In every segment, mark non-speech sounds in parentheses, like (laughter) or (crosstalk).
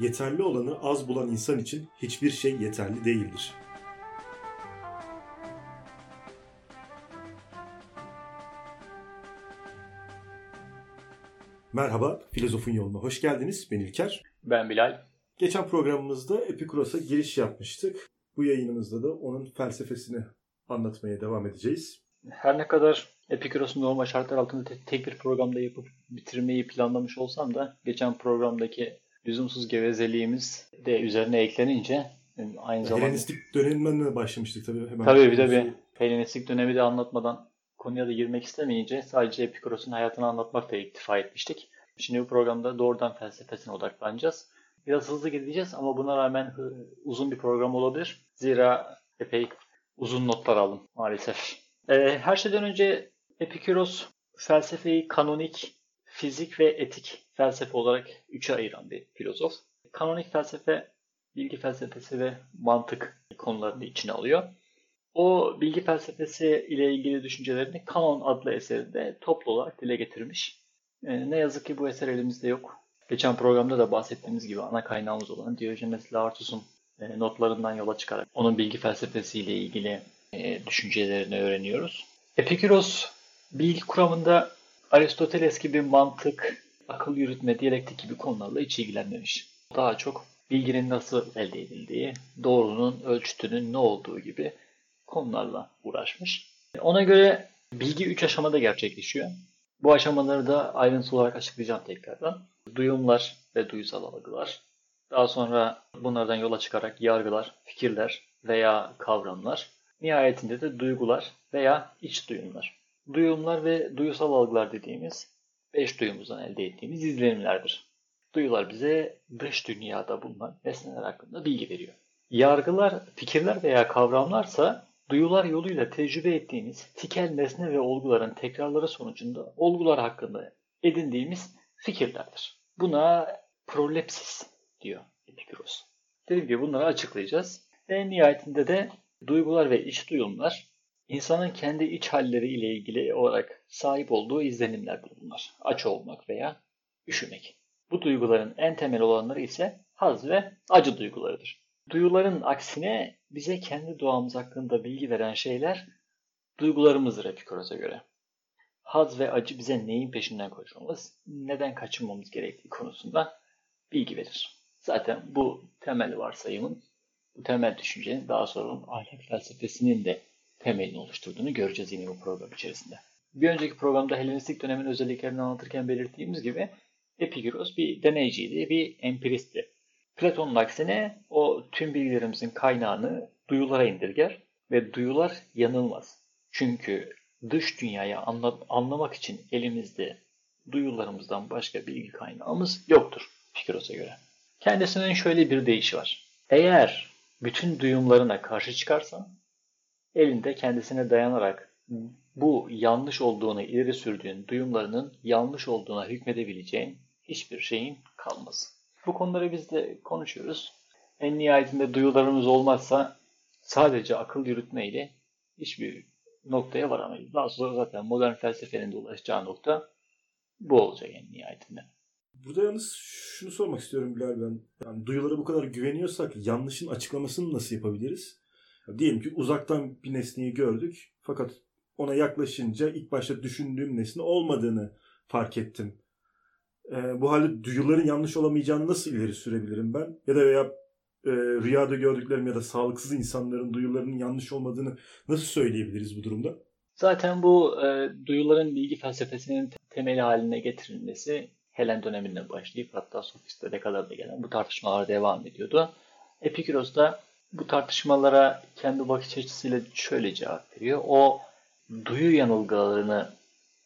yeterli olanı az bulan insan için hiçbir şey yeterli değildir. Merhaba, Filozofun Yoluna hoş geldiniz. Ben İlker. Ben Bilal. Geçen programımızda Epikuros'a giriş yapmıştık. Bu yayınımızda da onun felsefesini anlatmaya devam edeceğiz. Her ne kadar Epikuros'un normal şartlar altında tek bir programda yapıp bitirmeyi planlamış olsam da geçen programdaki lüzumsuz gevezeliğimiz de üzerine eklenince aynı zamanda... Helenistik dönemine başlamıştık tabii. Hemen tabii bir de bir Helenistik dönemi de anlatmadan konuya da girmek istemeyince sadece Epikuros'un hayatını anlatmakla iktifa etmiştik. Şimdi bu programda doğrudan felsefesine odaklanacağız. Biraz hızlı gideceğiz ama buna rağmen uzun bir program olabilir. Zira epey uzun notlar aldım maalesef. Ee, her şeyden önce Epikuros felsefeyi kanonik, fizik ve etik felsefe olarak üçe ayıran bir filozof. Kanonik felsefe bilgi felsefesi ve mantık konularını içine alıyor. O bilgi felsefesi ile ilgili düşüncelerini Kanon adlı eserinde toplu olarak dile getirmiş. Ee, ne yazık ki bu eser elimizde yok. Geçen programda da bahsettiğimiz gibi ana kaynağımız olan Diogenes Laertus'un e, notlarından yola çıkarak onun bilgi felsefesiyle ilgili e, düşüncelerini öğreniyoruz. Epikuros bilgi kuramında Aristoteles gibi mantık, akıl yürütme, diyalektik gibi konularla hiç ilgilenmemiş. Daha çok bilginin nasıl elde edildiği, doğrunun ölçütünün ne olduğu gibi konularla uğraşmış. Ona göre bilgi üç aşamada gerçekleşiyor. Bu aşamaları da ayrıntılı olarak açıklayacağım tekrardan. Duyumlar ve duysal algılar. Daha sonra bunlardan yola çıkarak yargılar, fikirler veya kavramlar. Nihayetinde de duygular veya iç duyumlar. Duyumlar ve duysal algılar dediğimiz beş duyumuzdan elde ettiğimiz izlenimlerdir. Duyular bize dış dünyada bulunan nesneler hakkında bilgi veriyor. Yargılar, fikirler veya kavramlarsa duyular yoluyla tecrübe ettiğimiz tikel nesne ve olguların tekrarları sonucunda olgular hakkında edindiğimiz fikirlerdir. Buna prolepsis diyor Epikuros. Dediğim gibi bunları açıklayacağız. En nihayetinde de duygular ve iç duyumlar insanın kendi iç halleri ile ilgili olarak sahip olduğu izlenimlerdir bunlar. Aç olmak veya üşümek. Bu duyguların en temel olanları ise haz ve acı duygularıdır. Duyuların aksine bize kendi doğamız hakkında bilgi veren şeyler duygularımızdır Epikuros'a göre. Haz ve acı bize neyin peşinden koşmamız, neden kaçınmamız gerektiği konusunda bilgi verir. Zaten bu temel varsayımın, bu temel düşüncenin daha sonra ahlak felsefesinin de temelini oluşturduğunu göreceğiz yine bu program içerisinde. Bir önceki programda Helenistik dönemin özelliklerini anlatırken belirttiğimiz gibi Epikuros bir deneyciydi, bir empiristti. Platon'un aksine o tüm bilgilerimizin kaynağını duyulara indirger ve duyular yanılmaz. Çünkü dış dünyayı anla anlamak için elimizde duyularımızdan başka bilgi kaynağımız yoktur Fikiros'a göre. Kendisinin şöyle bir deyişi var. Eğer bütün duyumlarına karşı çıkarsan elinde kendisine dayanarak bu yanlış olduğunu ileri sürdüğün duyumlarının yanlış olduğuna hükmedebileceğin hiçbir şeyin kalmaz. Bu konuları biz de konuşuyoruz. En nihayetinde duyularımız olmazsa sadece akıl yürütmeyle hiçbir noktaya varamayız. Daha sonra zaten modern felsefenin de ulaşacağı nokta bu olacak en nihayetinde. Burada yalnız şunu sormak istiyorum Bilal ben. Yani duyulara bu kadar güveniyorsak yanlışın açıklamasını nasıl yapabiliriz? Diyelim ki uzaktan bir nesneyi gördük fakat ona yaklaşınca ilk başta düşündüğüm nesne olmadığını fark ettim. Ee, bu halde duyuların yanlış olamayacağını nasıl ileri sürebilirim ben? Ya da veya e, rüyada gördüklerim ya da sağlıksız insanların duyularının yanlış olmadığını nasıl söyleyebiliriz bu durumda? Zaten bu e, duyuların bilgi felsefesinin temeli haline getirilmesi Helen döneminden başlayıp hatta sofistlere kadar da gelen bu tartışmalar devam ediyordu. Epikuros da bu tartışmalara kendi bakış açısıyla şöyle cevap veriyor. O duyu yanılgılarını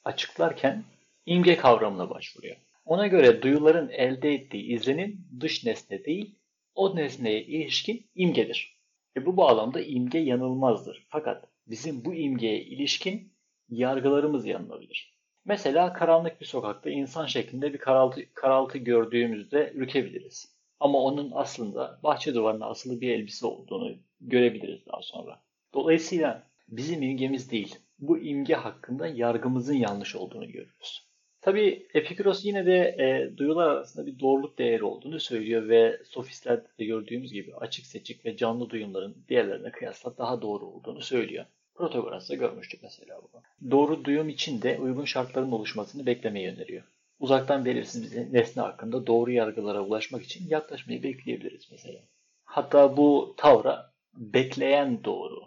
açıklarken imge kavramına başvuruyor. Ona göre duyuların elde ettiği izlenim dış nesne değil, o nesneye ilişkin imgedir. Ve bu bağlamda imge yanılmazdır. Fakat bizim bu imgeye ilişkin yargılarımız yanılabilir. Mesela karanlık bir sokakta insan şeklinde bir karaltı, karaltı gördüğümüzde ürkebiliriz. Ama onun aslında bahçe duvarına asılı bir elbise olduğunu görebiliriz daha sonra. Dolayısıyla bizim imgemiz değil, bu imge hakkında yargımızın yanlış olduğunu görürüz. Tabii Epikuros yine de e, duyular arasında bir doğruluk değeri olduğunu söylüyor ve sofistlerde de gördüğümüz gibi açık seçik ve canlı duyumların diğerlerine kıyasla daha doğru olduğunu söylüyor. Protagoras'ta görmüştük mesela bunu. Doğru duyum için de uygun şartların oluşmasını beklemeyi öneriyor. Uzaktan belirsiz bir nesne hakkında doğru yargılara ulaşmak için yaklaşmayı bekleyebiliriz mesela. Hatta bu tavra bekleyen doğru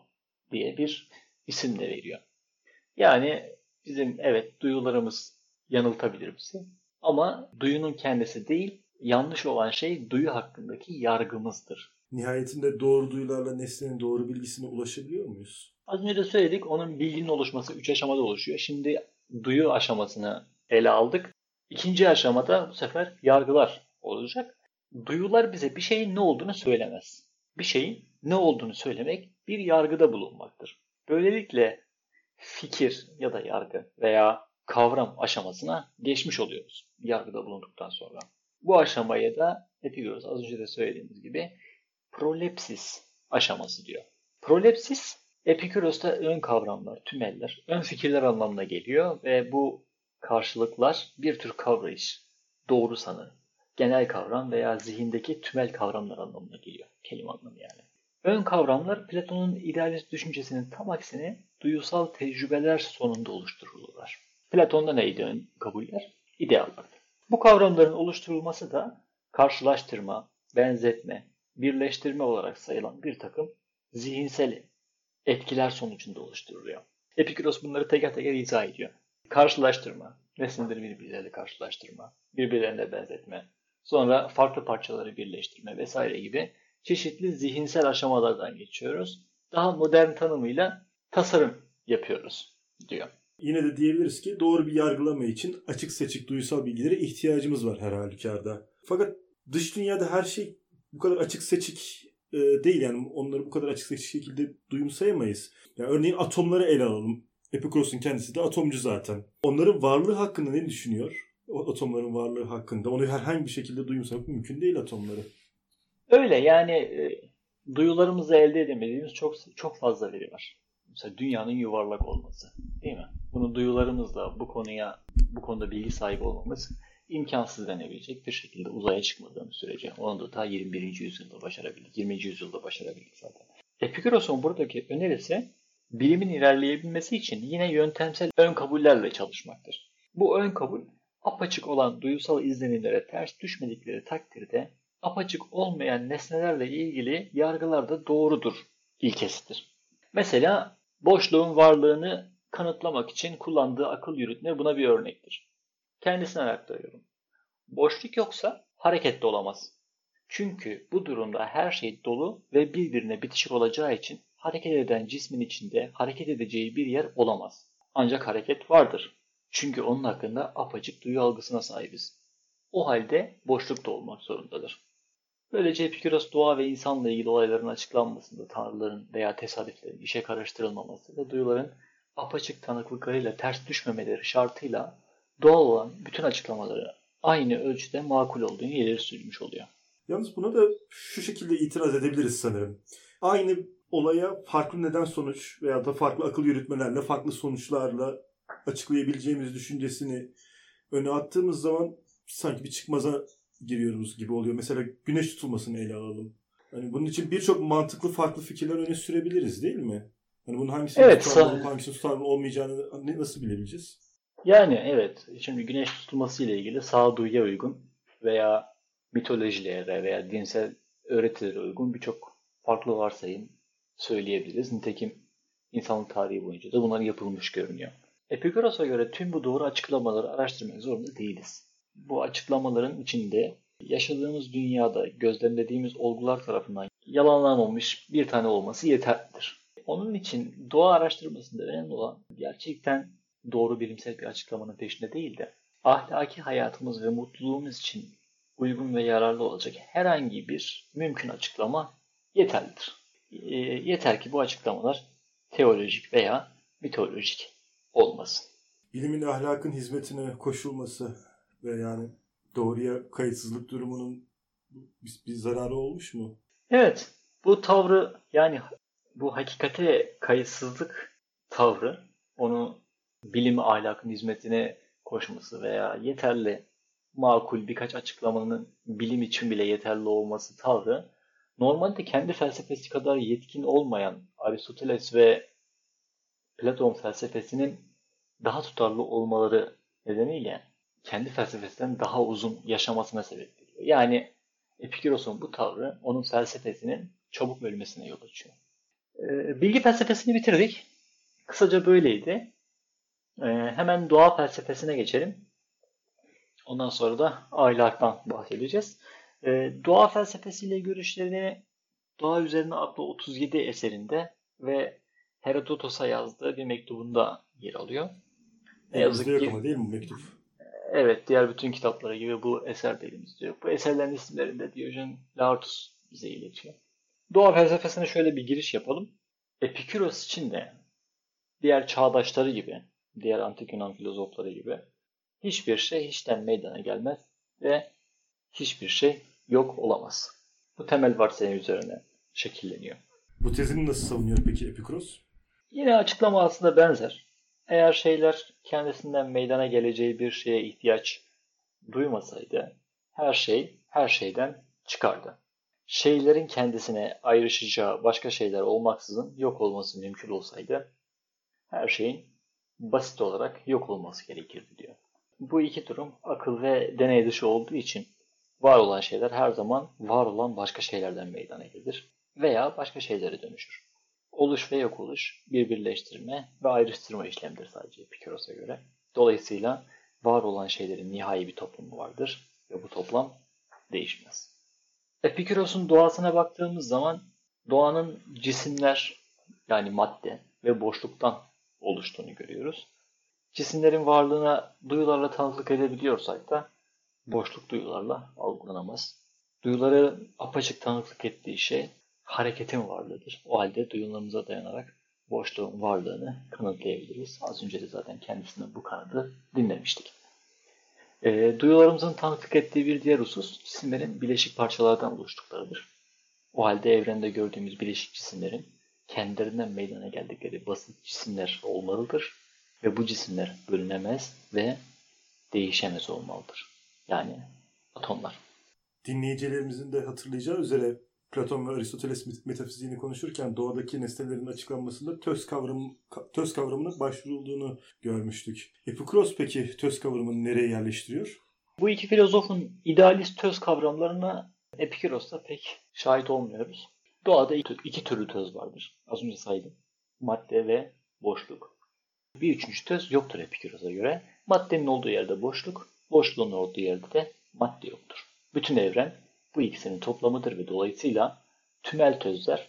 diye bir isim de veriyor. Yani bizim evet duyularımız yanıltabilir bizi ama duyunun kendisi değil yanlış olan şey duyu hakkındaki yargımızdır. Nihayetinde doğru duyularla nesnenin doğru bilgisine ulaşabiliyor muyuz? Az önce de söyledik onun bilginin oluşması 3 aşamada oluşuyor. Şimdi duyu aşamasını ele aldık. İkinci aşamada bu sefer yargılar olacak. Duyular bize bir şeyin ne olduğunu söylemez. Bir şeyin ne olduğunu söylemek bir yargıda bulunmaktır. Böylelikle fikir ya da yargı veya kavram aşamasına geçmiş oluyoruz yargıda bulunduktan sonra. Bu aşamaya da Epigöros az önce de söylediğimiz gibi prolepsis aşaması diyor. Prolepsis Epiküros'ta ön kavramlar, tümeller, ön fikirler anlamına geliyor ve bu karşılıklar bir tür kavrayış, doğru sanı, genel kavram veya zihindeki tümel kavramlar anlamına geliyor. Kelime anlamı yani. Ön kavramlar Platon'un idealist düşüncesinin tam aksine duyusal tecrübeler sonunda oluşturulurlar. Platon'da neydi ön kabuller? İdeallardı. Bu kavramların oluşturulması da karşılaştırma, benzetme, birleştirme olarak sayılan bir takım zihinsel etkiler sonucunda oluşturuluyor. Epikuros bunları teker teker izah ediyor. Karşılaştırma, nesneleri birbirleriyle karşılaştırma, birbirlerine benzetme, sonra farklı parçaları birleştirme vesaire gibi çeşitli zihinsel aşamalardan geçiyoruz. Daha modern tanımıyla tasarım yapıyoruz diyor. Yine de diyebiliriz ki doğru bir yargılama için açık seçik duysal bilgilere ihtiyacımız var her halükarda. Fakat dış dünyada her şey bu kadar açık seçik e, değil yani onları bu kadar açık seçik şekilde duyumsayamayız. Yani örneğin atomları ele alalım. Epikuros'un kendisi de atomcu zaten. Onların varlığı hakkında ne düşünüyor? O atomların varlığı hakkında. Onu herhangi bir şekilde duyumsamak mümkün değil atomları. Öyle yani e, duyularımızla elde edemediğimiz çok çok fazla veri var. Mesela dünyanın yuvarlak olması, değil mi? Bunu duyularımızla bu konuya bu konuda bilgi sahibi olmamız imkansız denebilecek bir şekilde uzaya çıkmadığımız sürece onu da ta 21. yüzyılda başarabildik. 20. yüzyılda başarabildik zaten. Epikuros'un buradaki önerisi bilimin ilerleyebilmesi için yine yöntemsel ön kabullerle çalışmaktır. Bu ön kabul apaçık olan duyusal izlenimlere ters düşmedikleri takdirde apaçık olmayan nesnelerle ilgili yargılar da doğrudur ilkesidir. Mesela boşluğun varlığını kanıtlamak için kullandığı akıl yürütme buna bir örnektir. Kendisine aktarıyorum. Boşluk yoksa hareket de olamaz. Çünkü bu durumda her şey dolu ve birbirine bitişik olacağı için hareket eden cismin içinde hareket edeceği bir yer olamaz. Ancak hareket vardır. Çünkü onun hakkında apacık duyu algısına sahibiz. O halde boşluk da olmak zorundadır. Böylece Epikuros doğa ve insanla ilgili olayların açıklanmasında tanrıların veya tesadüflerin işe karıştırılmaması ve duyuların apaçık tanıklıklarıyla ters düşmemeleri şartıyla doğal olan bütün açıklamaları aynı ölçüde makul olduğunu ileri sürmüş oluyor. Yalnız buna da şu şekilde itiraz edebiliriz sanırım. Aynı olaya farklı neden sonuç veya da farklı akıl yürütmelerle, farklı sonuçlarla açıklayabileceğimiz düşüncesini öne attığımız zaman sanki bir çıkmaza giriyoruz gibi oluyor. Mesela güneş tutulmasını ele alalım. Hani bunun için birçok mantıklı farklı fikirler öne sürebiliriz değil mi? Hani bunun hangisinin evet, tutarlı olup hangisinin tutarlı olmayacağını nasıl bilebileceğiz? Yani evet. Şimdi güneş tutulması ile ilgili sağduyuya uygun veya mitolojilere veya dinsel öğretilere uygun birçok farklı varsayım söyleyebiliriz. Nitekim insanlık tarihi boyunca da bunlar yapılmış görünüyor. Epikuros'a göre tüm bu doğru açıklamaları araştırmak zorunda değiliz. Bu açıklamaların içinde yaşadığımız dünyada gözlemlediğimiz olgular tarafından yalanlanmamış bir tane olması yeterlidir. Onun için doğa araştırmasında önemli olan gerçekten doğru bilimsel bir açıklamanın peşinde değil de ahlaki hayatımız ve mutluluğumuz için uygun ve yararlı olacak herhangi bir mümkün açıklama yeterlidir. E, yeter ki bu açıklamalar teolojik veya mitolojik olmasın. Bilimin ahlakın hizmetine koşulması ve yani doğruya kayıtsızlık durumunun bir, bir zararı olmuş mu? Evet. Bu tavrı yani bu hakikate kayıtsızlık tavrı onu bilim ahlakın hizmetine koşması veya yeterli makul birkaç açıklamanın bilim için bile yeterli olması tavrı normalde kendi felsefesi kadar yetkin olmayan Aristoteles ve Platon felsefesinin daha tutarlı olmaları nedeniyle kendi felsefesinden daha uzun yaşamasına sebep veriyor. Yani Epikuros'un bu tavrı onun felsefesinin çabuk ölmesine yol açıyor. Ee, bilgi felsefesini bitirdik. Kısaca böyleydi. Ee, hemen doğa felsefesine geçelim. Ondan sonra da ahlaktan bahsedeceğiz. Ee, doğa felsefesiyle görüşlerini Doğa Üzerine adlı 37 eserinde ve Herodotos'a yazdığı bir mektubunda yer alıyor. Ne yazık ki yok ama değil mi mektup? Evet, diğer bütün kitapları gibi bu eser de elimizde yok. Bu eserlerin isimlerini de Diyojen Laertus bize iletiyor. Doğa felsefesine şöyle bir giriş yapalım. Epikuros için de diğer çağdaşları gibi, diğer antik Yunan filozofları gibi hiçbir şey hiçten meydana gelmez ve hiçbir şey yok olamaz. Bu temel varsayım üzerine şekilleniyor. Bu tezini nasıl savunuyor peki Epikuros? Yine açıklama aslında benzer. Eğer şeyler kendisinden meydana geleceği bir şeye ihtiyaç duymasaydı her şey her şeyden çıkardı. Şeylerin kendisine ayrışacağı başka şeyler olmaksızın yok olması mümkün olsaydı her şeyin basit olarak yok olması gerekirdi diyor. Bu iki durum akıl ve deney dışı olduğu için var olan şeyler her zaman var olan başka şeylerden meydana gelir veya başka şeylere dönüşür. Oluş ve yok oluş bir birleştirme ve ayrıştırma işlemdir sadece Epiküros'a göre. Dolayısıyla var olan şeylerin nihai bir toplamı vardır ve bu toplam değişmez. Epiküros'un doğasına baktığımız zaman doğanın cisimler yani madde ve boşluktan oluştuğunu görüyoruz. Cisimlerin varlığına duyularla tanıklık edebiliyorsak da boşluk duyularla algılanamaz. Duyuları apaçık tanıklık ettiği şey hareketin varlığıdır. O halde duyularımıza dayanarak boşluğun varlığını kanıtlayabiliriz. Az önce de zaten kendisinden bu kanadı dinlemiştik. E, duyularımızın tanıklık ettiği bir diğer husus cisimlerin bileşik parçalardan oluştuklarıdır. O halde evrende gördüğümüz bileşik cisimlerin kendilerinden meydana geldikleri basit cisimler olmalıdır ve bu cisimler bölünemez ve değişemez olmalıdır. Yani atomlar. Dinleyicilerimizin de hatırlayacağı üzere Platon ve Aristoteles metafiziğini konuşurken doğadaki nesnelerin açıklanmasında töz, kavramı, töz kavramına başvurulduğunu görmüştük. Epikros peki töz kavramını nereye yerleştiriyor? Bu iki filozofun idealist töz kavramlarına Epikuros'ta pek şahit olmuyoruz. Doğada iki türlü töz vardır. Az önce saydım. Madde ve boşluk. Bir üçüncü töz yoktur Epikuros'a göre. Maddenin olduğu yerde boşluk, boşluğun olduğu yerde de madde yoktur. Bütün evren bu ikisinin toplamıdır ve dolayısıyla tümel tözler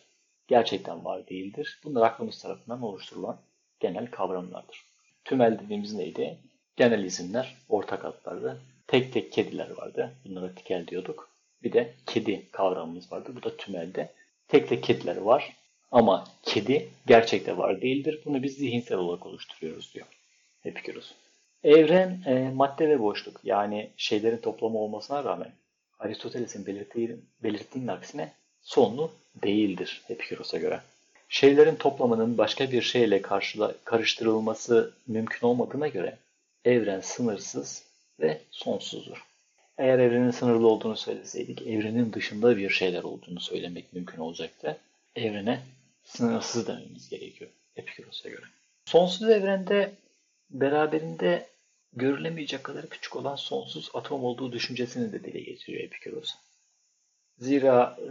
gerçekten var değildir. Bunlar aklımız tarafından oluşturulan genel kavramlardır. Tümel dediğimiz neydi? Genel isimler ortak adlardı. Tek tek kediler vardı. Bunlara tikel diyorduk. Bir de kedi kavramımız vardı. Bu da tümelde. Tek tek kediler var ama kedi gerçekte var değildir. Bunu biz zihinsel olarak oluşturuyoruz diyor Epikuros. Evren e, madde ve boşluk yani şeylerin toplamı olmasına rağmen Aristoteles'in belirttiği, belirttiğinin aksine sonlu değildir Epikuros'a göre. Şeylerin toplamının başka bir şeyle karşıla, karıştırılması mümkün olmadığına göre evren sınırsız ve sonsuzdur. Eğer evrenin sınırlı olduğunu söyleseydik, evrenin dışında bir şeyler olduğunu söylemek mümkün olacaktı. Evrene sınırsız dememiz gerekiyor Epikuros'a göre. Sonsuz evrende beraberinde görülemeyecek kadar küçük olan sonsuz atom olduğu düşüncesini de dile getiriyor Epikuros. Zira e,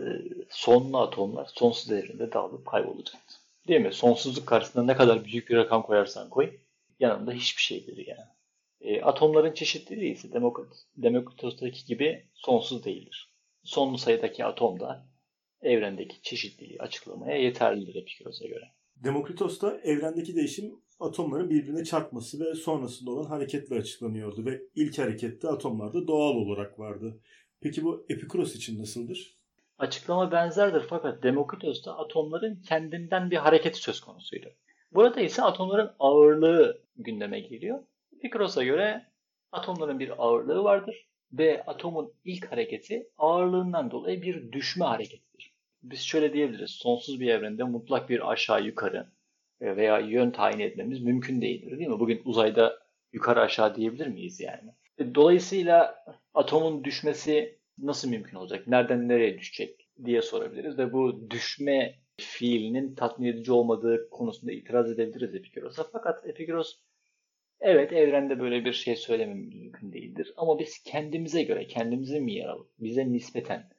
sonlu atomlar sonsuz evrende dağılıp kaybolacaktır. Değil mi? Sonsuzluk karşısında ne kadar büyük bir rakam koyarsan koy, yanında hiçbir şeydir yani. E, atomların çeşitliliği ise Demokritos'taki gibi sonsuz değildir. Sonlu sayıdaki atom da evrendeki çeşitliliği açıklamaya yeterlidir Epikuros'a göre. Demokritos'ta evrendeki değişim atomların birbirine çarpması ve sonrasında olan hareketle açıklanıyordu ve ilk harekette atomlarda doğal olarak vardı. Peki bu Epikuros için nasıldır? Açıklama benzerdir fakat Demokritos'ta atomların kendinden bir hareketi söz konusuydu. Burada ise atomların ağırlığı gündeme geliyor. Epikuros'a göre atomların bir ağırlığı vardır ve atomun ilk hareketi ağırlığından dolayı bir düşme hareketidir. Biz şöyle diyebiliriz. Sonsuz bir evrende mutlak bir aşağı yukarı veya yön tayin etmemiz mümkün değildir değil mi? Bugün uzayda yukarı aşağı diyebilir miyiz yani? E, dolayısıyla atomun düşmesi nasıl mümkün olacak? Nereden nereye düşecek diye sorabiliriz ve bu düşme fiilinin tatmin edici olmadığı konusunda itiraz edebiliriz Epiküros'a. Fakat Epikuros evet evrende böyle bir şey söylememiz mümkün değildir. Ama biz kendimize göre, kendimize mi yer alıp bize nispeten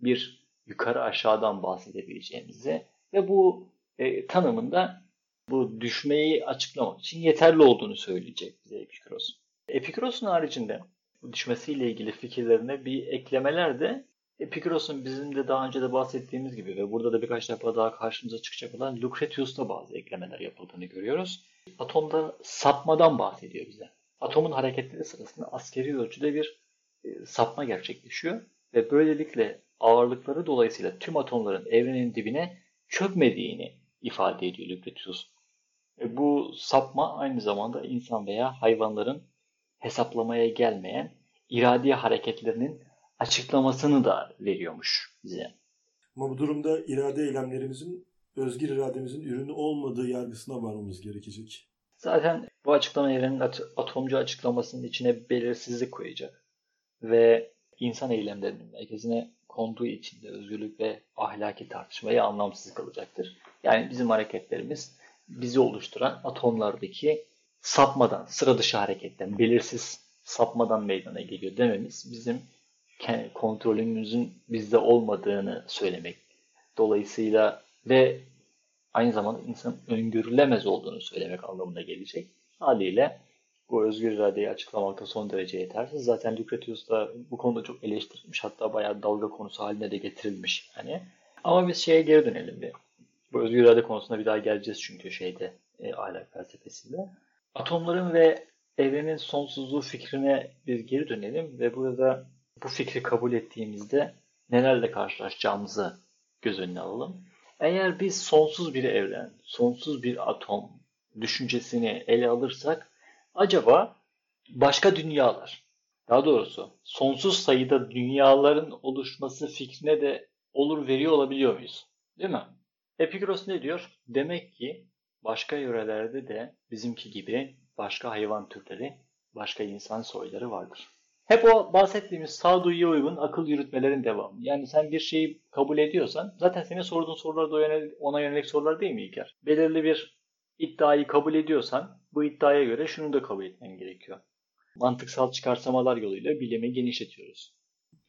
bir yukarı aşağıdan bahsedebileceğimizi ve bu e, tanımında bu düşmeyi açıklamak için yeterli olduğunu söyleyecek bize Epikuros. Epikuros'un haricinde bu düşmesiyle ilgili fikirlerine bir eklemeler de Epikuros'un bizim de daha önce de bahsettiğimiz gibi ve burada da birkaç defa daha karşımıza çıkacak olan Lucretius'ta bazı eklemeler yapıldığını görüyoruz. Atomda sapmadan bahsediyor bize. Atomun hareketleri sırasında askeri ölçüde bir e, sapma gerçekleşiyor ve böylelikle ağırlıkları dolayısıyla tüm atomların evrenin dibine çökmediğini ifade ediyor Lucretius. E, bu sapma aynı zamanda insan veya hayvanların hesaplamaya gelmeyen iradi hareketlerinin açıklamasını da veriyormuş bize. Ama bu durumda irade eylemlerimizin özgür irademizin ürünü olmadığı yargısına varmamız gerekecek. Zaten bu açıklama evrenin atomcu açıklamasının içine belirsizlik koyacak. Ve insan eylemlerinin merkezine konduğu için de özgürlük ve ahlaki tartışmayı anlamsız kalacaktır. Yani bizim hareketlerimiz bizi oluşturan atomlardaki sapmadan, sıra dışı hareketten, belirsiz sapmadan meydana geliyor dememiz bizim kontrolümüzün bizde olmadığını söylemek. Dolayısıyla ve aynı zamanda insan öngörülemez olduğunu söylemek anlamına gelecek. Haliyle bu özgür iradeyi açıklamakta son derece yetersiz. Zaten Lucretius da bu konuda çok eleştirilmiş. Hatta bayağı dalga konusu haline de getirilmiş. Yani. Ama biz şeye geri dönelim bir. Bu özgür irade konusuna bir daha geleceğiz çünkü şeyde e, ahlak felsefesinde. Atomların ve evrenin sonsuzluğu fikrine bir geri dönelim ve burada bu fikri kabul ettiğimizde nelerle karşılaşacağımızı göz önüne alalım. Eğer biz sonsuz bir evren, sonsuz bir atom düşüncesini ele alırsak acaba başka dünyalar, daha doğrusu sonsuz sayıda dünyaların oluşması fikrine de olur veriyor olabiliyor muyuz? Değil mi? Epikuros ne diyor? Demek ki başka yörelerde de bizimki gibi başka hayvan türleri, başka insan soyları vardır. Hep o bahsettiğimiz sağduyuya uygun akıl yürütmelerin devamı. Yani sen bir şeyi kabul ediyorsan zaten senin sorduğun sorular da ona yönelik sorular değil mi İlker? Belirli bir iddiayı kabul ediyorsan bu iddiaya göre şunu da kabul etmen gerekiyor. Mantıksal çıkarsamalar yoluyla bilimi genişletiyoruz.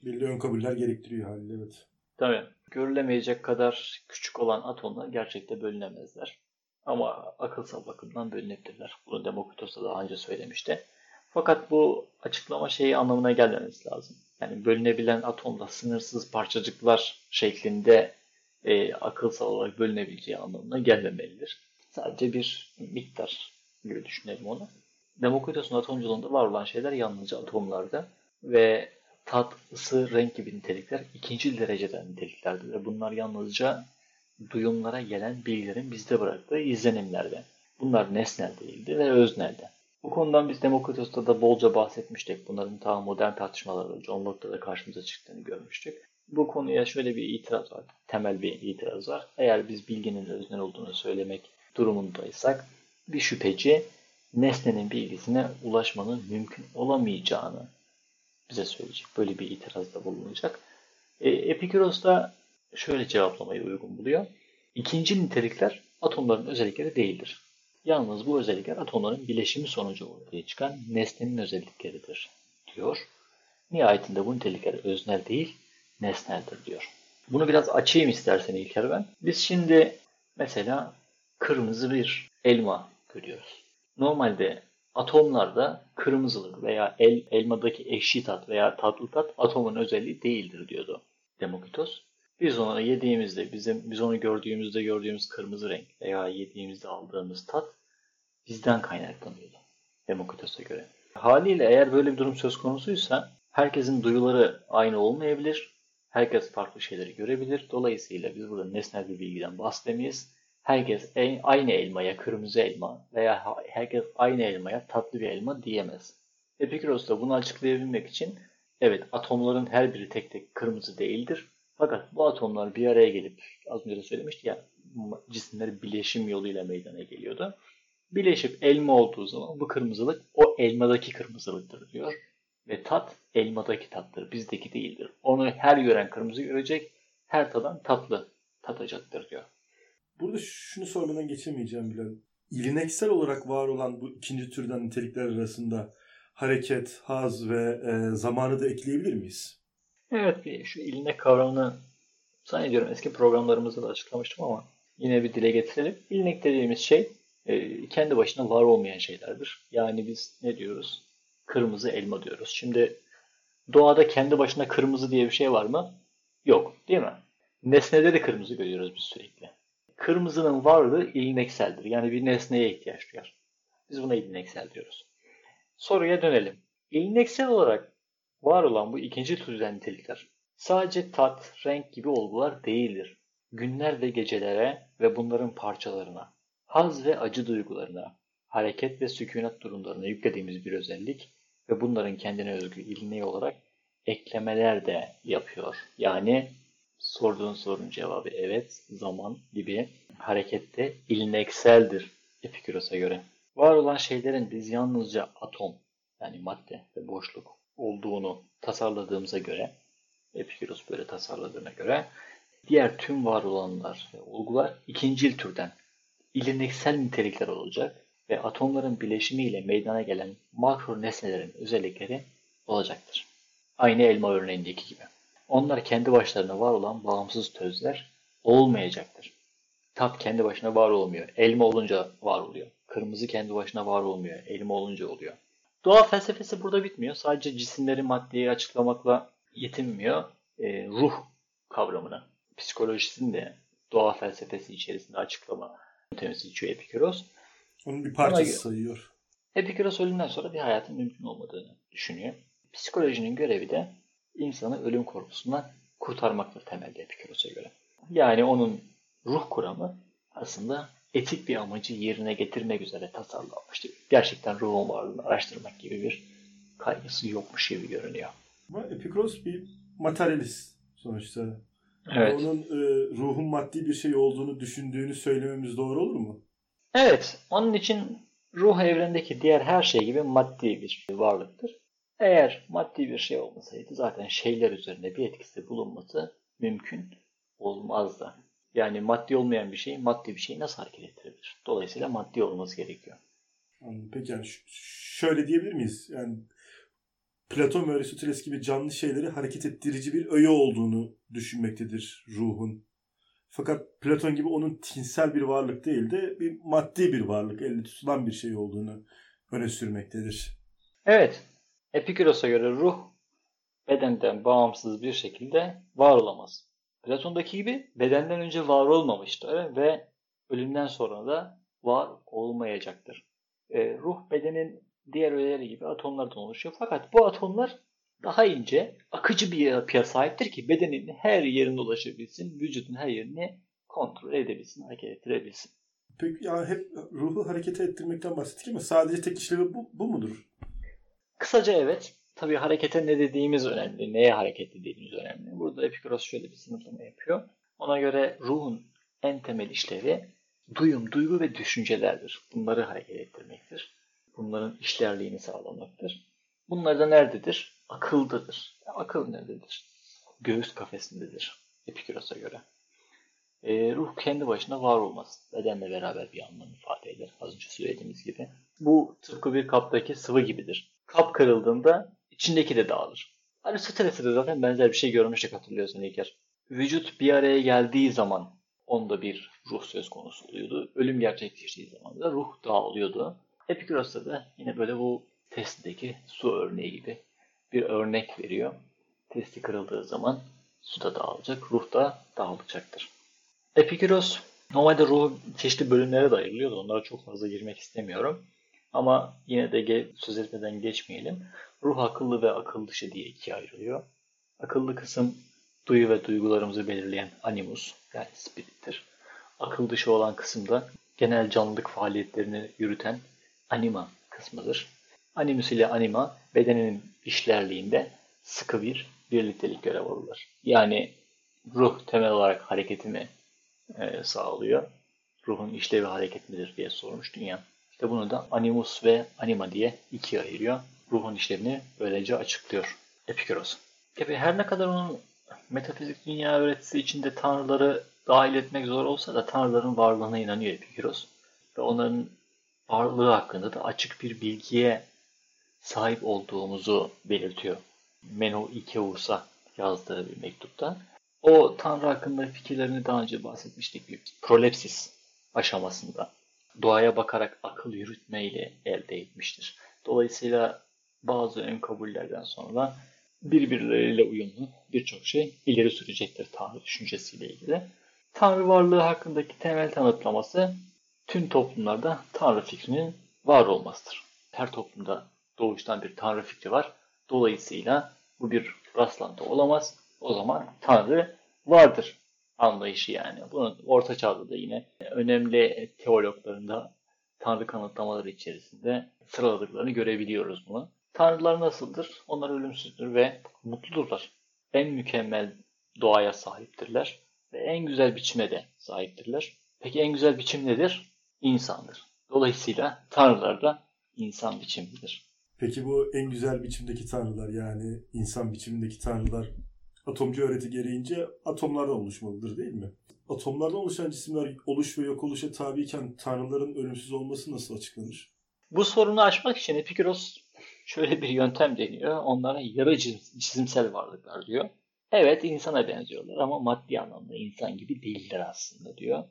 Belli ön kabuller gerektiriyor haliyle evet. Tabii. Görülemeyecek kadar küçük olan atomlar gerçekte bölünemezler. Ama akılsal bakımdan bölünebilirler. Bunu Demokritos da daha önce söylemişti. Fakat bu açıklama şeyi anlamına gelmemesi lazım. Yani bölünebilen atomda sınırsız parçacıklar şeklinde e, akılsal olarak bölünebileceği anlamına gelmemelidir. Sadece bir miktar gibi düşünelim onu. Demokritos'un atomculuğunda var olan şeyler yalnızca atomlarda ve tat, ısı, renk gibi nitelikler ikinci dereceden niteliklerdir ve bunlar yalnızca duyumlara gelen bilgilerin bizde bıraktığı izlenimlerde. Bunlar nesnel değildi ve özneldi. Bu konudan biz Demokritos'ta da bolca bahsetmiştik. Bunların ta modern tartışmalarda John Locke'da da karşımıza çıktığını görmüştük. Bu konuya şöyle bir itiraz var. Temel bir itiraz var. Eğer biz bilginin öznel olduğunu söylemek durumundaysak bir şüpheci nesnenin bilgisine ulaşmanın mümkün olamayacağını bize söyleyecek. Böyle bir itirazda bulunacak. E, Epikuros da şöyle cevaplamayı uygun buluyor. İkinci nitelikler atomların özellikleri değildir. Yalnız bu özellikler atomların bileşimi sonucu ortaya çıkan nesnenin özellikleridir diyor. Nihayetinde bu nitelikler öznel değil, nesneldir diyor. Bunu biraz açayım istersen İlker ben. Biz şimdi mesela kırmızı bir elma görüyoruz. Normalde atomlarda kırmızılık veya el, elmadaki ekşi tat veya tatlı tat atomun özelliği değildir diyordu Demokritos. Biz onu yediğimizde, bizim biz onu gördüğümüzde gördüğümüz kırmızı renk veya yediğimizde aldığımız tat bizden kaynaklanıyordu Demokritos'a göre. Haliyle eğer böyle bir durum söz konusuysa herkesin duyuları aynı olmayabilir. Herkes farklı şeyleri görebilir. Dolayısıyla biz burada nesnel bir bilgiden bahsedemeyiz. Herkes aynı elmaya kırmızı elma veya herkes aynı elmaya tatlı bir elma diyemez. Epikuros da bunu açıklayabilmek için evet atomların her biri tek tek kırmızı değildir. Fakat bu atomlar bir araya gelip az önce de söylemiştik ya cisimler bileşim yoluyla meydana geliyordu. Bileşip elma olduğu zaman bu kırmızılık o elmadaki kırmızılıktır diyor. Ve tat elmadaki tattır, bizdeki değildir. Onu her gören kırmızı görecek, her tadan tatlı tatacaktır diyor. Burada şunu sormadan geçemeyeceğim Bilal. İlineksel olarak var olan bu ikinci türden nitelikler arasında hareket, haz ve e, zamanı da ekleyebilir miyiz? Evet, bir şu ilinek kavramını zannediyorum eski programlarımızda da açıklamıştım ama yine bir dile getirelim. İlinek dediğimiz şey e, kendi başına var olmayan şeylerdir. Yani biz ne diyoruz? Kırmızı elma diyoruz. Şimdi doğada kendi başına kırmızı diye bir şey var mı? Yok, değil mi? Nesnede de kırmızı görüyoruz biz sürekli. Kırmızının varlığı ilinekseldir. Yani bir nesneye ihtiyaç duyar. Biz buna ilineksel diyoruz. Soruya dönelim. İlineksel olarak var olan bu ikinci türden nitelikler sadece tat, renk gibi olgular değildir. Günler ve gecelere ve bunların parçalarına, haz ve acı duygularına, hareket ve sükunet durumlarına yüklediğimiz bir özellik ve bunların kendine özgü ilineği olarak eklemeler de yapıyor. Yani sorduğun sorunun cevabı evet, zaman gibi harekette ilinekseldir Epikuros'a göre. Var olan şeylerin biz yalnızca atom yani madde ve boşluk olduğunu tasarladığımıza göre Epikuros böyle tasarladığına göre diğer tüm var olanlar ve olgular ikincil türden ilineksel nitelikler olacak ve atomların bileşimiyle meydana gelen makro nesnelerin özellikleri olacaktır. Aynı elma örneğindeki gibi. Onlar kendi başlarına var olan bağımsız tözler olmayacaktır. Tat kendi başına var olmuyor. Elma olunca var oluyor. Kırmızı kendi başına var olmuyor. Elma olunca oluyor. Doğa felsefesi burada bitmiyor. Sadece cisimleri maddeyi açıklamakla yetinmiyor. E, ruh kavramını, psikolojisini de doğa felsefesi içerisinde açıklama yöntemi içiyor Epikuros. Onun bir parçası sayıyor. Epikuros ölümden sonra bir hayatın mümkün olmadığını düşünüyor. Psikolojinin görevi de insanı ölüm korkusundan kurtarmaktır temelde Epikuros'a göre. Yani onun ruh kuramı aslında etik bir amacı yerine getirmek üzere tasarlanmıştır. Gerçekten ruhun varlığını araştırmak gibi bir kaygısı yokmuş gibi görünüyor. Ama Epikuros bir materyalist sonuçta. Evet. Onun e, ruhun maddi bir şey olduğunu düşündüğünü söylememiz doğru olur mu? Evet. Onun için ruh evrendeki diğer her şey gibi maddi bir varlıktır. Eğer maddi bir şey olmasaydı zaten şeyler üzerinde bir etkisi bulunması mümkün olmazdı. Yani maddi olmayan bir şey maddi bir şeyi nasıl hareket ettirebilir? Dolayısıyla maddi olması gerekiyor. Peki yani şöyle diyebilir miyiz? Yani Platon ve Aristoteles gibi canlı şeyleri hareket ettirici bir öğe olduğunu düşünmektedir ruhun. Fakat Platon gibi onun tinsel bir varlık değil de bir maddi bir varlık, elde tutulan bir şey olduğunu öne sürmektedir. Evet. Epikuros'a göre ruh bedenden bağımsız bir şekilde var olamaz. Platon'daki gibi bedenden önce var olmamıştır ve ölümden sonra da var olmayacaktır. E, ruh bedenin diğer öğeleri gibi atomlardan oluşuyor. Fakat bu atomlar daha ince, akıcı bir yapıya sahiptir ki bedenin her yerine ulaşabilsin, vücudun her yerini kontrol edebilsin, hareket ettirebilsin. Peki yani hep ruhu hareket ettirmekten bahsettik ama sadece tek işlevi bu, bu mudur? Kısaca evet. Tabii harekete ne dediğimiz önemli, neye hareket dediğimiz önemli. Burada Epikuros şöyle bir sınıflama yapıyor. Ona göre ruhun en temel işlevi duyum, duygu ve düşüncelerdir. Bunları hareket ettirmektir. Bunların işlerliğini sağlamaktır. Bunlar da nerededir? Akıldadır. Akıl nerededir? Göğüs kafesindedir Epikuros'a göre. E, ruh kendi başına var olmaz. Bedenle beraber bir anlam ifade eder. Az önce söylediğimiz gibi. Bu tıpkı bir kaptaki sıvı gibidir. Kap kırıldığında içindeki de dağılır. Aristoteles'te de zaten benzer bir şey görmüştük hatırlıyorsun İlker. Vücut bir araya geldiği zaman onda bir ruh söz konusu oluyordu. Ölüm gerçekleştiği zaman da ruh dağılıyordu. Epikuros'ta da yine böyle bu testteki su örneği gibi bir örnek veriyor. Testi kırıldığı zaman su da dağılacak, ruh da dağılacaktır. Epikuros normalde ruhu çeşitli bölümlere de ayırılıyordu. Onlara çok fazla girmek istemiyorum. Ama yine de söz etmeden geçmeyelim. Ruh akıllı ve akıl dışı diye ikiye ayrılıyor. Akıllı kısım duyu ve duygularımızı belirleyen animus yani spirittir. Akıl dışı olan kısım da genel canlılık faaliyetlerini yürüten anima kısmıdır. Animus ile anima bedenin işlerliğinde sıkı bir birliktelik görev alırlar. Yani ruh temel olarak hareketimi e, sağlıyor. Ruhun işlevi hareket midir diye sormuştun ya. İşte bunu da animus ve anima diye ikiye ayırıyor. Ruhun işlevini böylece açıklıyor Epikuros. Tabi her ne kadar onun metafizik dünya öğretisi içinde tanrıları dahil etmek zor olsa da tanrıların varlığına inanıyor Epikuros. Ve onların varlığı hakkında da açık bir bilgiye sahip olduğumuzu belirtiyor. Meno Ikeus'a yazdığı bir mektupta. O tanrı hakkında fikirlerini daha önce bahsetmiştik bir prolepsis aşamasında. Doğaya bakarak akıl yürütmeyle elde etmiştir. Dolayısıyla bazı ön kabullerden sonra birbirleriyle uyumlu birçok şey ileri sürecektir Tanrı düşüncesiyle ilgili. Tanrı varlığı hakkındaki temel tanıtlaması tüm toplumlarda Tanrı fikrinin var olmasıdır. Her toplumda doğuştan bir Tanrı fikri var. Dolayısıyla bu bir rastlantı olamaz. O zaman Tanrı vardır anlayışı yani. Bunun Orta Çağ'da da yine önemli teologlarında Tanrı kanıtlamaları içerisinde sıraladıklarını görebiliyoruz bunu. Tanrılar nasıldır? Onlar ölümsüzdür ve mutludurlar. En mükemmel doğaya sahiptirler ve en güzel biçime de sahiptirler. Peki en güzel biçim nedir? İnsandır. Dolayısıyla tanrılar da insan biçimidir. Peki bu en güzel biçimdeki tanrılar yani insan biçimindeki tanrılar atomcu öğreti gereğince atomlardan oluşmalıdır değil mi? Atomlardan oluşan cisimler oluş ve yok oluşa tabiyken tanrıların ölümsüz olması nasıl açıklanır? Bu sorunu aşmak için Epikuros şöyle bir yöntem deniyor. Onlara yarı çizimsel varlıklar diyor. Evet insana benziyorlar ama maddi anlamda insan gibi değiller aslında diyor.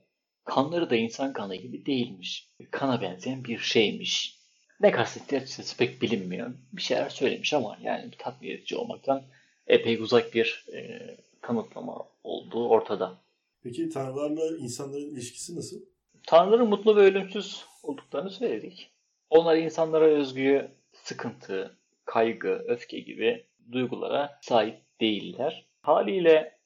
Kanları da insan kanı gibi değilmiş. Kana benzeyen bir şeymiş. Ne kastettiği açıkçası pek bilinmiyor. Bir şeyler söylemiş ama yani tatmin edici olmaktan epey uzak bir e, kanıtlama olduğu ortada. Peki tanrılarla insanların ilişkisi nasıl? Tanrıların mutlu ve ölümsüz olduklarını söyledik. Onlar insanlara özgü sıkıntı, kaygı, öfke gibi duygulara sahip değiller. Haliyle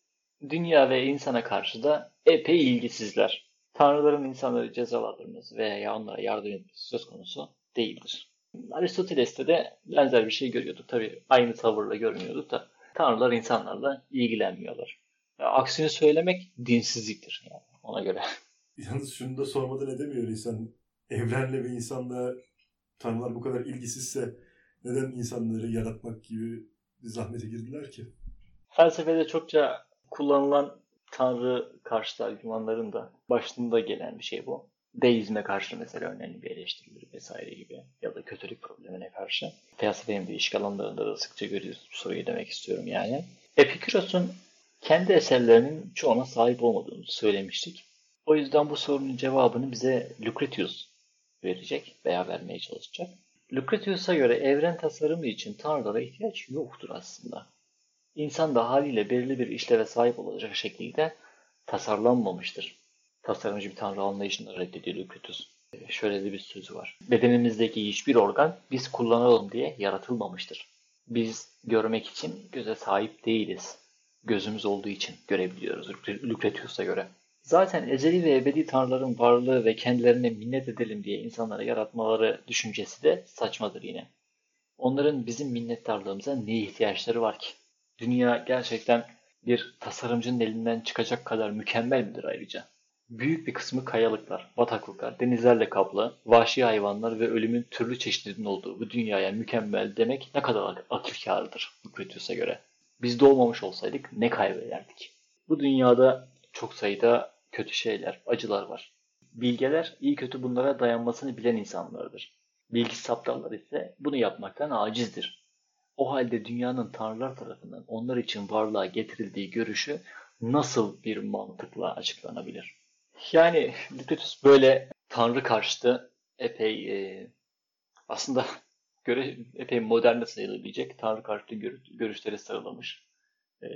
dünya ve insana karşı da epey ilgisizler. Tanrıların insanları cezalandırması veya onlara yardım etmesi söz konusu değildir. Aristoteles'te de benzer bir şey görüyorduk. Tabi aynı tavırla görmüyorduk da tanrılar insanlarla ilgilenmiyorlar. Aksini söylemek dinsizliktir yani ona göre. (laughs) Yalnız şunu da sormadan edemiyor insan. Evrenle ve insanla tanrılar bu kadar ilgisizse neden insanları yaratmak gibi bir zahmete girdiler ki? Felsefede çokça kullanılan tanrı karşıtı argümanların da başlığında gelen bir şey bu. Deizme karşı mesela önemli bir eleştirilir vesaire gibi ya da kötülük problemine karşı. Felsefenin değişik alanlarında da sıkça görüyoruz bu soruyu demek istiyorum yani. Epikuros'un kendi eserlerinin çoğuna sahip olmadığını söylemiştik. O yüzden bu sorunun cevabını bize Lucretius verecek veya vermeye çalışacak. Lucretius'a göre evren tasarımı için tanrılara ihtiyaç yoktur aslında. İnsan da haliyle belirli bir işleve sahip olacak şekilde tasarlanmamıştır. Tasarımcı bir tanrı anlayışını reddediyor Lucretius. Şöyle de bir sözü var. Bedenimizdeki hiçbir organ biz kullanalım diye yaratılmamıştır. Biz görmek için göze sahip değiliz. Gözümüz olduğu için görebiliyoruz Lucretius'a göre. Zaten ezeli ve ebedi tanrıların varlığı ve kendilerine minnet edelim diye insanları yaratmaları düşüncesi de saçmadır yine. Onların bizim minnettarlığımıza ne ihtiyaçları var ki? Dünya gerçekten bir tasarımcının elinden çıkacak kadar mükemmel midir ayrıca? Büyük bir kısmı kayalıklar, bataklıklar, denizlerle kaplı, vahşi hayvanlar ve ölümün türlü çeşitlerinin olduğu bu dünyaya mükemmel demek ne kadar akifkarıdır Lucretius'a göre. Biz doğmamış olsaydık ne kaybederdik? Bu dünyada çok sayıda kötü şeyler, acılar var. Bilgeler iyi kötü bunlara dayanmasını bilen insanlardır. Bilgi saptallar ise bunu yapmaktan acizdir. O halde dünyanın tanrılar tarafından onlar için varlığa getirildiği görüşü nasıl bir mantıkla açıklanabilir? Yani Lucretius böyle tanrı karşıtı epey e, aslında (laughs) göre epey moderne sayılabilecek tanrı karşıtı görüşleri sıralamış e,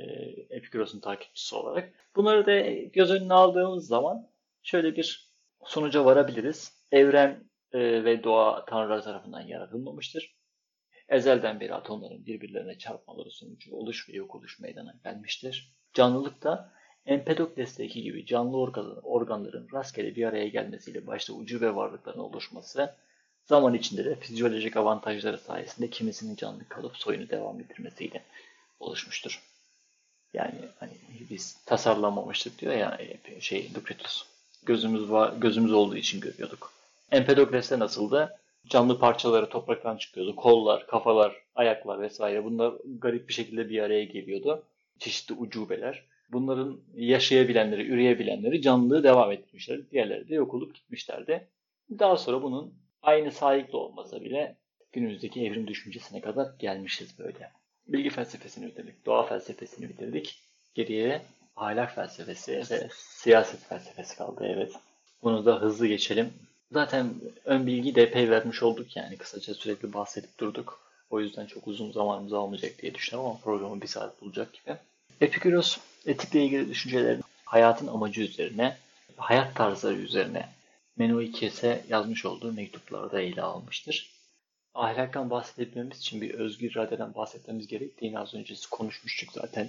Epikuros'un takipçisi olarak. Bunları da göz önüne aldığımız zaman şöyle bir sonuca varabiliriz. Evren e, ve doğa tanrılar tarafından yaratılmamıştır. Ezelden beri atomların birbirlerine çarpmaları sonucu oluş ve yok oluş meydana gelmiştir. Canlılık da Empedokles'teki gibi canlı organların rastgele bir araya gelmesiyle başta ucube varlıkların oluşması, zaman içinde de fizyolojik avantajları sayesinde kimisinin canlı kalıp soyunu devam ettirmesiyle oluşmuştur. Yani hani biz tasarlamamıştık diyor ya şey Lucretius. Gözümüz var, gözümüz olduğu için görüyorduk. Empedokles'te nasıldı? Canlı parçaları topraktan çıkıyordu. Kollar, kafalar, ayaklar vesaire bunlar garip bir şekilde bir araya geliyordu. Çeşitli ucubeler. Bunların yaşayabilenleri, üreyebilenleri canlılığı devam ettirmişler. Diğerleri de yok olup gitmişlerdi. Daha sonra bunun aynı sahipli olmasa bile günümüzdeki evrim düşüncesine kadar gelmişiz böyle. Bilgi felsefesini bitirdik, doğa felsefesini bitirdik. Geriye ahlak felsefesi ve siyaset felsefesi kaldı evet. Bunu da hızlı geçelim. Zaten ön bilgi de epey vermiş olduk yani kısaca sürekli bahsedip durduk. O yüzden çok uzun zamanımızı almayacak diye düşünüyorum ama programı bir saat bulacak gibi. Epikuros etikle ilgili düşüncelerini hayatın amacı üzerine, hayat tarzları üzerine Menoikes'e yazmış olduğu mektuplarda ele almıştır. Ahlaktan bahsedebilmemiz için bir özgür iradeden bahsetmemiz gerektiğini az önce konuşmuştuk zaten.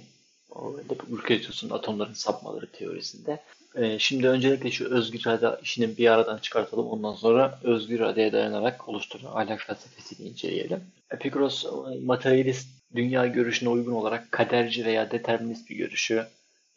O Lucretius'un atomların sapmaları teorisinde. Ee, şimdi öncelikle şu özgür irade işini bir aradan çıkartalım. Ondan sonra özgür iradeye dayanarak oluşturulan ahlak felsefesini inceleyelim. Epikuros materyalist dünya görüşüne uygun olarak kaderci veya determinist bir görüşü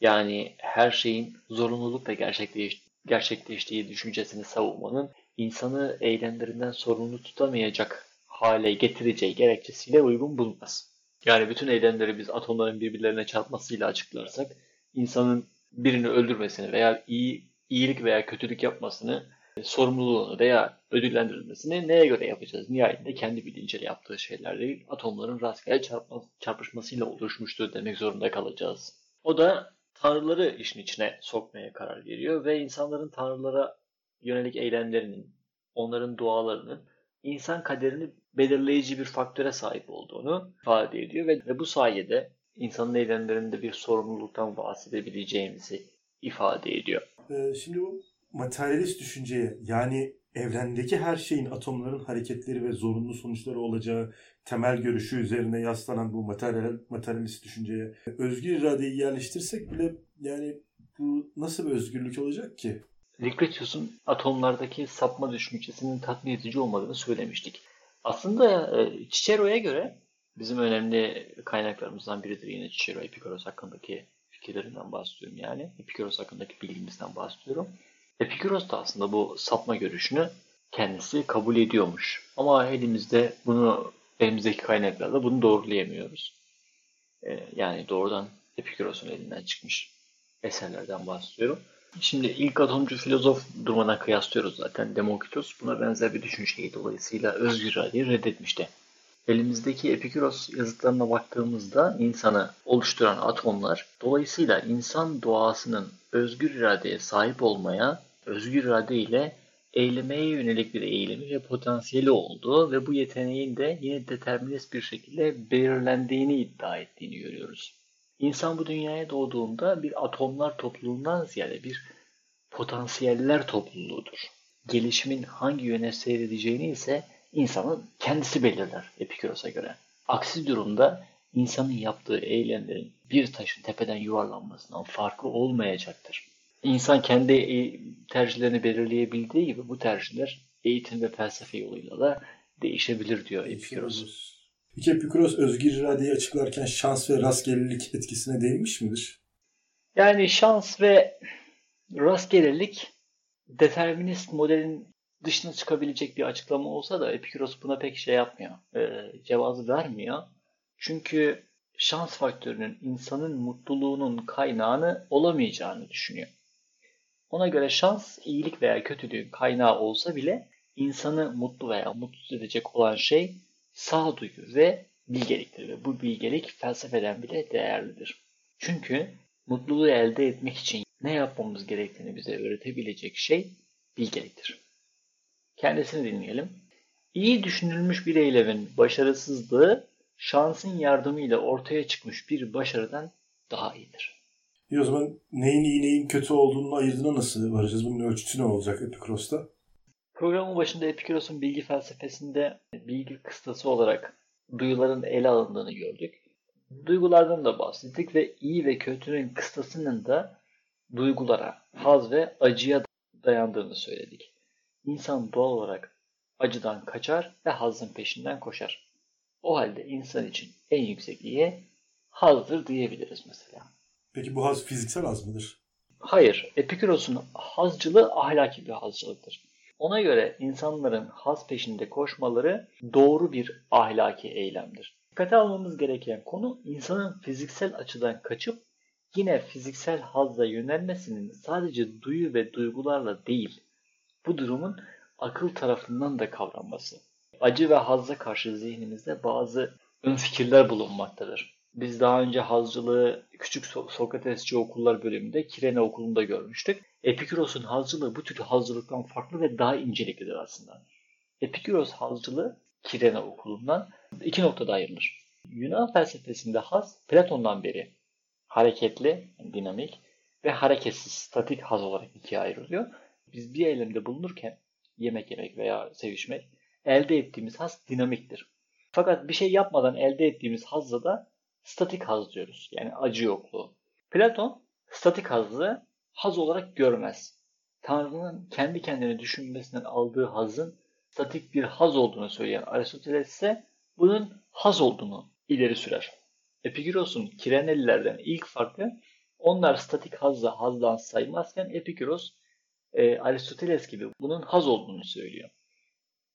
yani her şeyin zorunlulukla gerçekleş, gerçekleştiği düşüncesini savunmanın insanı eylemlerinden sorumlu tutamayacak hale getireceği gerekçesiyle uygun bulunmaz. Yani bütün eylemleri biz atomların birbirlerine çarpmasıyla açıklarsak insanın birini öldürmesini veya iyi iyilik veya kötülük yapmasını sorumluluğunu veya ödüllendirilmesini neye göre yapacağız? Nihayetinde kendi bilinciyle yaptığı şeyler değil, atomların rastgele çarpma, çarpışmasıyla oluşmuştur demek zorunda kalacağız. O da tanrıları işin içine sokmaya karar veriyor ve insanların tanrılara yönelik eylemlerinin, onların dualarının insan kaderini belirleyici bir faktöre sahip olduğunu ifade ediyor ve, bu sayede insanın eylemlerinde bir sorumluluktan bahsedebileceğimizi ifade ediyor. Ee, şimdi bu materyalist düşünceye yani evrendeki her şeyin atomların hareketleri ve zorunlu sonuçları olacağı temel görüşü üzerine yaslanan bu materyal, materyalist düşünceye özgür iradeyi yerleştirsek bile yani bu nasıl bir özgürlük olacak ki? Lucretius'un atomlardaki sapma düşüncesinin tatmin edici olmadığını söylemiştik. Aslında e, Cicero'ya göre bizim önemli kaynaklarımızdan biridir yine Cicero Epikuros hakkındaki fikirlerinden bahsediyorum yani. Epikuros hakkındaki bilgimizden bahsediyorum. Epikuros da aslında bu sapma görüşünü kendisi kabul ediyormuş. Ama elimizde bunu elimizdeki kaynaklarla bunu doğrulayamıyoruz. Ee, yani doğrudan Epikuros'un elinden çıkmış eserlerden bahsediyorum. Şimdi ilk atomcu filozof durmadan kıyaslıyoruz zaten. Demokritos buna benzer bir düşünceyi dolayısıyla özgür iradeyi reddetmişti. Elimizdeki Epikuros yazıtlarına baktığımızda insanı oluşturan atomlar dolayısıyla insan doğasının özgür iradeye sahip olmaya, özgür irade ile eylemeye yönelik bir eğilimi ve potansiyeli olduğu ve bu yeteneğin de yine determinist bir şekilde belirlendiğini iddia ettiğini görüyoruz. İnsan bu dünyaya doğduğunda bir atomlar topluluğundan ziyade bir potansiyeller topluluğudur. Gelişimin hangi yöne seyredeceğini ise insanın kendisi belirler Epikuros'a göre. Aksi durumda insanın yaptığı eylemlerin bir taşın tepeden yuvarlanmasından farkı olmayacaktır. İnsan kendi e, tercihlerini belirleyebildiği gibi bu tercihler eğitim ve felsefe yoluyla da değişebilir diyor Epikuros. Peki Epikuros özgür iradeyi açıklarken şans ve rastgelelik etkisine değinmiş midir? Yani şans ve rastgelelik determinist modelin dışına çıkabilecek bir açıklama olsa da Epikuros buna pek şey yapmıyor. E, cevabı vermiyor. Çünkü şans faktörünün insanın mutluluğunun kaynağını olamayacağını düşünüyor. Ona göre şans iyilik veya kötülüğün kaynağı olsa bile insanı mutlu veya mutsuz edecek olan şey sağduyu ve bilgeliktir ve bu bilgelik felsefeden bile değerlidir. Çünkü mutluluğu elde etmek için ne yapmamız gerektiğini bize öğretebilecek şey bilgeliktir. Kendisini dinleyelim. İyi düşünülmüş bir eylemin başarısızlığı şansın yardımıyla ortaya çıkmış bir başarıdan daha iyidir. İyi o zaman neyin iyi neyin kötü olduğunu ayırdığına nasıl varacağız? Bunun ölçütü ne olacak Epikuros'ta? Programın başında Epikuros'un bilgi felsefesinde bilgi kıstası olarak duyuların ele alındığını gördük. Duygulardan da bahsettik ve iyi ve kötünün kıstasının da duygulara, haz ve acıya dayandığını söyledik. İnsan doğal olarak acıdan kaçar ve hazın peşinden koşar. O halde insan için en yüksek iyi hazdır diyebiliriz mesela. Peki bu haz fiziksel haz mıdır? Hayır. Epikuros'un hazcılığı ahlaki bir hazcılıktır. Ona göre insanların haz peşinde koşmaları doğru bir ahlaki eylemdir. Dikkate almamız gereken konu insanın fiziksel açıdan kaçıp yine fiziksel hazla yönelmesinin sadece duyu ve duygularla değil, bu durumun akıl tarafından da kavranması. Acı ve hazza karşı zihnimizde bazı ön fikirler bulunmaktadır. Biz daha önce hazcılığı küçük Sokratesçi okullar bölümünde Kirene okulunda görmüştük. Epikuros'un hazcılığı bu tür hazcılıktan farklı ve daha inceliklidir aslında. Epikuros hazcılığı Kirene okulundan iki noktada ayrılır. Yunan felsefesinde haz Platon'dan beri hareketli, dinamik ve hareketsiz, statik haz olarak ikiye ayrılıyor. Biz bir eylemde bulunurken yemek yemek veya sevişmek elde ettiğimiz haz dinamiktir. Fakat bir şey yapmadan elde ettiğimiz hazla da statik haz diyoruz. Yani acı yokluğu. Platon statik hazı haz olarak görmez. Tanrı'nın kendi kendini düşünmesinden aldığı hazın statik bir haz olduğunu söyleyen Aristoteles ise bunun haz olduğunu ileri sürer. Epiküros'un Kirenelilerden ilk farkı onlar statik hazla hazdan saymazken Epikuros e, Aristoteles gibi bunun haz olduğunu söylüyor.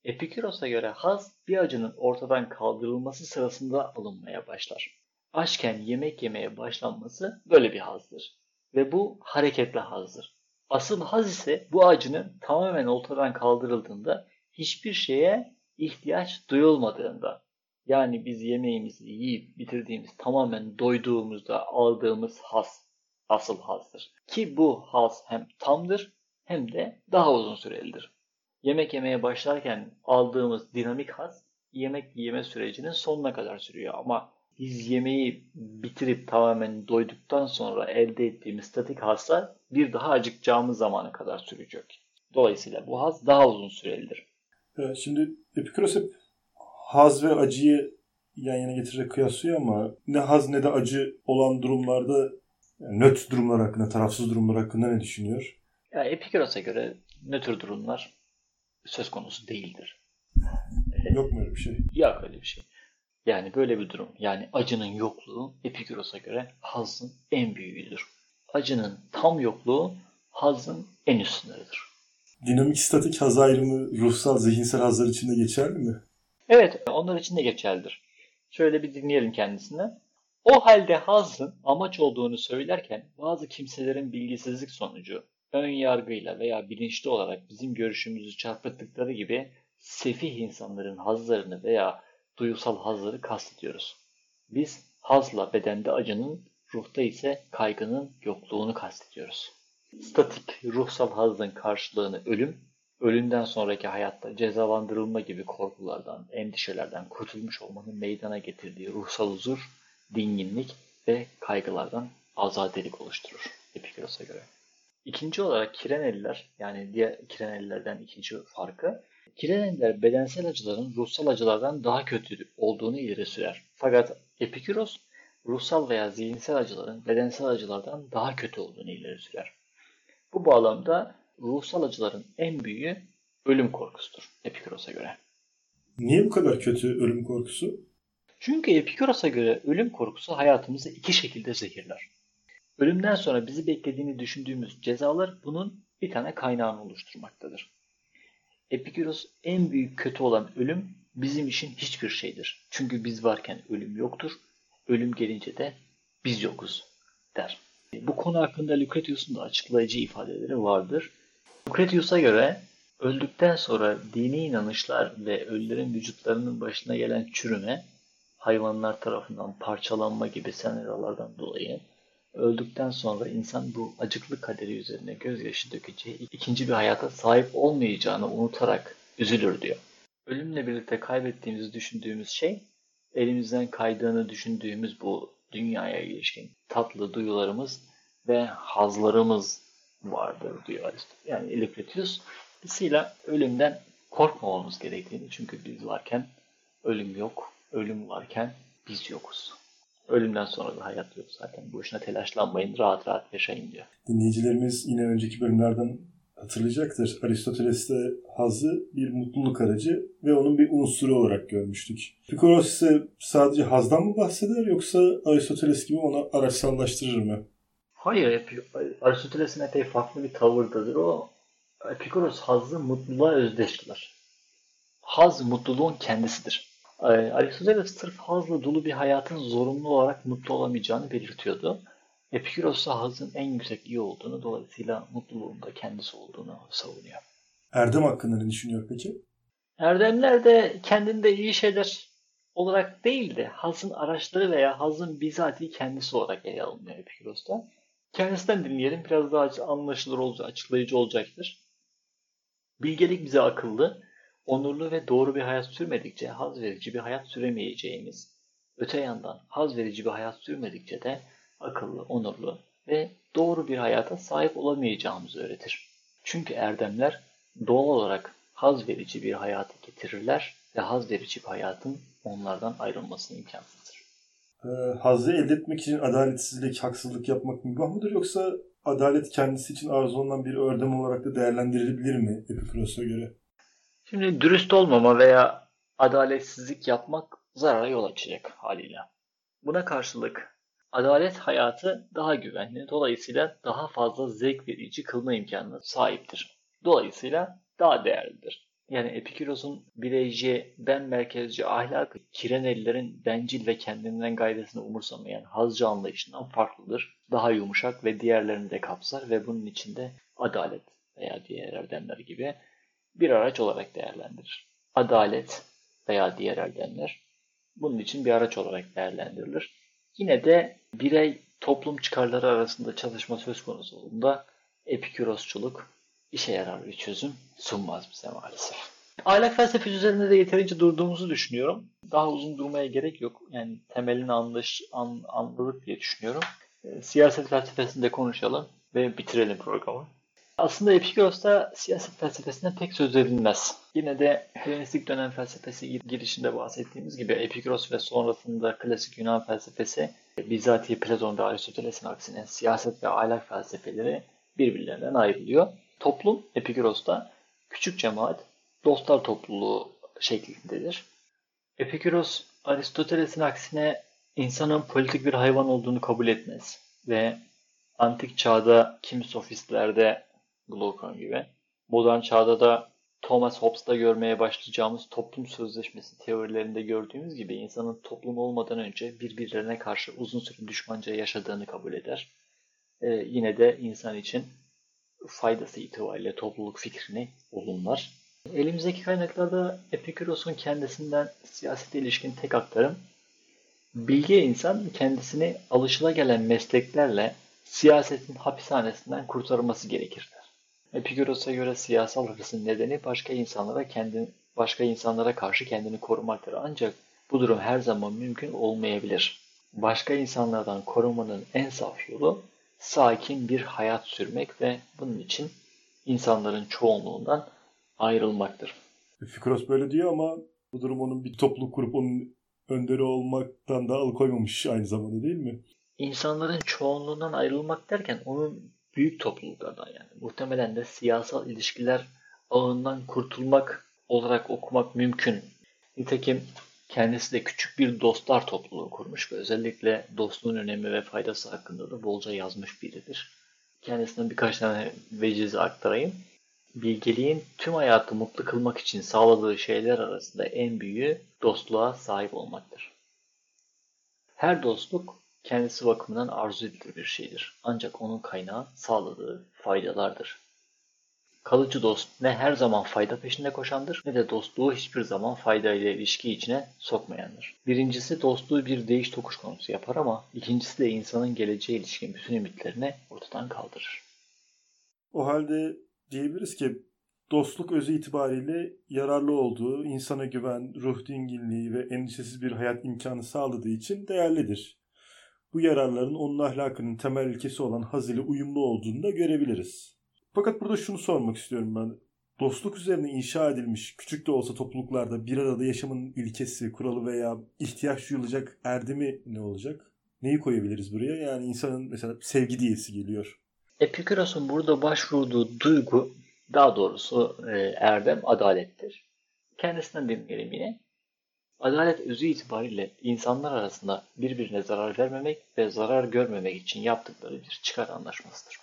Epikuros'a göre haz bir acının ortadan kaldırılması sırasında alınmaya başlar. Açken yemek yemeye başlanması böyle bir hazdır. Ve bu hareketli hazdır. Asıl haz ise bu acının tamamen ortadan kaldırıldığında hiçbir şeye ihtiyaç duyulmadığında. Yani biz yemeğimizi yiyip bitirdiğimiz tamamen doyduğumuzda aldığımız haz asıl hazdır. Ki bu haz hem tamdır hem de daha uzun sürelidir. Yemek yemeye başlarken aldığımız dinamik haz yemek yeme sürecinin sonuna kadar sürüyor ama biz yemeği bitirip tamamen doyduktan sonra elde ettiğimiz statik hazsa bir daha acıkacağımız zamana kadar sürecek. Dolayısıyla bu haz daha uzun sürelidir. Evet, şimdi Epikuros hep haz ve acıyı yan yana getirerek kıyaslıyor ama ne haz ne de acı olan durumlarda yani nötr durumlar hakkında, tarafsız durumlar hakkında ne düşünüyor? Ya Epikuros'a göre nötr durumlar söz konusu değildir. Yok mu öyle bir şey? Yok öyle bir şey. Yani böyle bir durum. Yani acının yokluğu Epikuros'a göre hazın en büyüğüdür. Acının tam yokluğu hazın en üstündedir. Dinamik statik haz ayrımı ruhsal, zihinsel hazlar için de geçerli mi? Evet, onlar için de geçerlidir. Şöyle bir dinleyelim kendisinden. O halde hazın amaç olduğunu söylerken bazı kimselerin bilgisizlik sonucu ön yargıyla veya bilinçli olarak bizim görüşümüzü çarpıttıkları gibi sefih insanların hazlarını veya duyusal hazları kastediyoruz. Biz hazla bedende acının, ruhta ise kaygının yokluğunu kastediyoruz. Statik ruhsal hazın karşılığını ölüm, ölümden sonraki hayatta cezalandırılma gibi korkulardan, endişelerden kurtulmuş olmanın meydana getirdiği ruhsal huzur, dinginlik ve kaygılardan azadelik oluşturur Epikuros'a göre. İkinci olarak Kireneliler yani diğer Kirenelilerden ikinci farkı Kireneliler bedensel acıların ruhsal acılardan daha kötü olduğunu ileri sürer. Fakat Epikuros ruhsal veya zihinsel acıların bedensel acılardan daha kötü olduğunu ileri sürer. Bu bağlamda ruhsal acıların en büyüğü ölüm korkusudur Epikuros'a göre. Niye bu kadar kötü ölüm korkusu? Çünkü Epikuros'a göre ölüm korkusu hayatımızı iki şekilde zehirler. Ölümden sonra bizi beklediğini düşündüğümüz cezalar bunun bir tane kaynağını oluşturmaktadır. Epikuros en büyük kötü olan ölüm bizim için hiçbir şeydir. Çünkü biz varken ölüm yoktur. Ölüm gelince de biz yokuz der. Bu konu hakkında Lucretius'un da açıklayıcı ifadeleri vardır. Lucretius'a göre öldükten sonra dini inanışlar ve ölülerin vücutlarının başına gelen çürüme, hayvanlar tarafından parçalanma gibi senaryolardan dolayı öldükten sonra insan bu acıklı kaderi üzerine gözyaşı dökeceği ikinci bir hayata sahip olmayacağını unutarak üzülür diyor. Ölümle birlikte kaybettiğimizi düşündüğümüz şey elimizden kaydığını düşündüğümüz bu dünyaya ilişkin tatlı duyularımız ve hazlarımız vardır diyor Yani Ilikletius. Dolayısıyla ölümden korkmamamız gerektiğini çünkü biz varken ölüm yok, ölüm varken biz yokuz. Ölümden sonra da hayat yok zaten. Boşuna telaşlanmayın, rahat rahat yaşayın diyor. Dinleyicilerimiz yine önceki bölümlerden hatırlayacaktır. Aristoteles'te hazı bir mutluluk aracı ve onun bir unsuru olarak görmüştük. Pikoros ise sadece hazdan mı bahseder yoksa Aristoteles gibi ona araçsallaştırır mı? Hayır, Aristoteles'in epey farklı bir tavırdadır o. Epikuros hazzı mutluluğa özdeş kılar. Haz mutluluğun kendisidir. Ee, Aristoteles sırf hazla dolu bir hayatın zorunlu olarak mutlu olamayacağını belirtiyordu. Epikuros ise hazın en yüksek iyi olduğunu, dolayısıyla mutluluğun da kendisi olduğunu savunuyor. Erdem hakkında ne düşünüyor peki? Erdemler de kendinde iyi şeyler olarak değil de hazın araçları veya hazın bizatihi kendisi olarak ele alınıyor Epikuros'ta. Kendisinden dinleyelim. Biraz daha anlaşılır olacak, açıklayıcı olacaktır. Bilgelik bize akıllı, onurlu ve doğru bir hayat sürmedikçe haz verici bir hayat süremeyeceğimiz, öte yandan haz verici bir hayat sürmedikçe de akıllı, onurlu ve doğru bir hayata sahip olamayacağımızı öğretir. Çünkü erdemler doğal olarak haz verici bir hayatı getirirler ve haz verici bir hayatın onlardan ayrılmasını imkansızdır. Ee, hazzı elde etmek için adaletsizlik, haksızlık yapmak mübah mıdır yoksa adalet kendisi için arzulanan bir ördem olarak da değerlendirilebilir mi Epikuros'a göre? Şimdi dürüst olmama veya adaletsizlik yapmak zarara yol açacak haliyle. Buna karşılık adalet hayatı daha güvenli, dolayısıyla daha fazla zevk verici kılma imkanına sahiptir. Dolayısıyla daha değerlidir. Yani Epikuros'un bireyci, ben merkezci ahlakı Kirenelilerin bencil ve kendinden gayrısını umursamayan hazcı anlayışından farklıdır. Daha yumuşak ve diğerlerini de kapsar ve bunun içinde adalet veya diğer erdemler gibi bir araç olarak değerlendirir. Adalet veya diğer erdemler bunun için bir araç olarak değerlendirilir. Yine de birey toplum çıkarları arasında çalışma söz konusu olduğunda epikurosçuluk işe yarar bir çözüm sunmaz bize maalesef. Ahlak felsefesi üzerinde de yeterince durduğumuzu düşünüyorum. Daha uzun durmaya gerek yok. Yani temelini anlaş, an, anladık diye düşünüyorum. E, siyaset felsefesinde konuşalım ve bitirelim programı. Aslında Epikuros'ta siyaset felsefesinden pek söz edilmez. Yine de Helenistik dönem felsefesi girişinde bahsettiğimiz gibi Epikuros ve sonrasında klasik Yunan felsefesi bizzatihi Platon ve Aristoteles'in aksine siyaset ve ahlak felsefeleri birbirlerinden ayrılıyor. Toplum Epikuros'ta küçük cemaat, dostlar topluluğu şeklindedir. Epikuros Aristoteles'in aksine insanın politik bir hayvan olduğunu kabul etmez ve antik çağda kimi sofistlerde Glaucon gibi, modern çağda da Thomas Hobbes'ta görmeye başlayacağımız toplum sözleşmesi teorilerinde gördüğümüz gibi insanın toplum olmadan önce birbirlerine karşı uzun süre düşmanca yaşadığını kabul eder. Ee, yine de insan için faydası itibariyle topluluk fikrini olumlar. Elimizdeki kaynaklarda Epikuros'un kendisinden siyasete ilişkin tek aktarım, bilge insan kendisini alışılagelen mesleklerle siyasetin hapishanesinden kurtarması gerekir der. Epikuros'a göre siyasal hırsın nedeni başka insanlara kendi başka insanlara karşı kendini korumaktır. Ancak bu durum her zaman mümkün olmayabilir. Başka insanlardan korumanın en saf yolu sakin bir hayat sürmek ve bunun için insanların çoğunluğundan ayrılmaktır. Fikros böyle diyor ama bu durum onun bir topluluk kurup onun önderi olmaktan da alıkoymamış aynı zamanda değil mi? İnsanların çoğunluğundan ayrılmak derken onun büyük topluluklardan yani muhtemelen de siyasal ilişkiler ağından kurtulmak olarak okumak mümkün. Nitekim kendisi de küçük bir dostlar topluluğu kurmuş ve özellikle dostluğun önemi ve faydası hakkında da bolca yazmış biridir. Kendisinden birkaç tane vecizi aktarayım. Bilgeliğin tüm hayatı mutlu kılmak için sağladığı şeyler arasında en büyüğü dostluğa sahip olmaktır. Her dostluk kendisi bakımından arzu edilir bir şeydir. Ancak onun kaynağı sağladığı faydalardır. Kalıcı dost ne her zaman fayda peşinde koşandır ne de dostluğu hiçbir zaman fayda ile ilişki içine sokmayandır. Birincisi dostluğu bir değiş tokuş konusu yapar ama ikincisi de insanın geleceğe ilişkin bütün ümitlerini ortadan kaldırır. O halde diyebiliriz ki dostluk özü itibariyle yararlı olduğu, insana güven, ruh dinginliği ve endişesiz bir hayat imkanı sağladığı için değerlidir. Bu yararların onun ahlakının temel ilkesi olan haz ile uyumlu olduğunu da görebiliriz. Fakat burada şunu sormak istiyorum ben. Dostluk üzerine inşa edilmiş küçük de olsa topluluklarda bir arada yaşamın ilkesi, kuralı veya ihtiyaç duyulacak erdemi ne olacak? Neyi koyabiliriz buraya? Yani insanın mesela sevgi diyesi geliyor. Epikuros'un burada başvurduğu duygu, daha doğrusu e, erdem adalettir. Kendisinden dinleyelim yine. Adalet özü itibariyle insanlar arasında birbirine zarar vermemek ve zarar görmemek için yaptıkları bir çıkar anlaşmasıdır.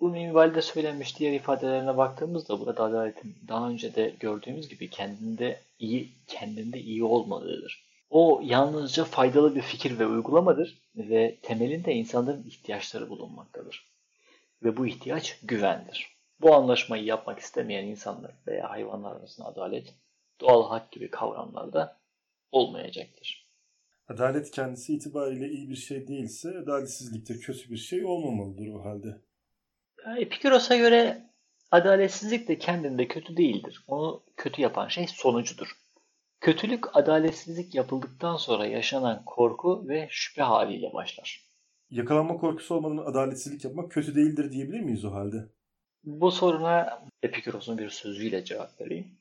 Bu minvalde söylenmiş diğer ifadelerine baktığımızda burada adaletin daha önce de gördüğümüz gibi kendinde iyi kendinde iyi olmadığıdır. O yalnızca faydalı bir fikir ve uygulamadır ve temelinde insanların ihtiyaçları bulunmaktadır. Ve bu ihtiyaç güvendir. Bu anlaşmayı yapmak istemeyen insanlar veya hayvanlar arasında adalet doğal hak gibi kavramlarda olmayacaktır. Adalet kendisi itibariyle iyi bir şey değilse adaletsizlik de kötü bir şey olmamalıdır o halde. Epikuros'a göre adaletsizlik de kendinde kötü değildir. Onu kötü yapan şey sonucudur. Kötülük adaletsizlik yapıldıktan sonra yaşanan korku ve şüphe haliyle başlar. Yakalanma korkusu olmadan adaletsizlik yapmak kötü değildir diyebilir miyiz o halde? Bu soruna Epikuros'un bir sözüyle cevap vereyim.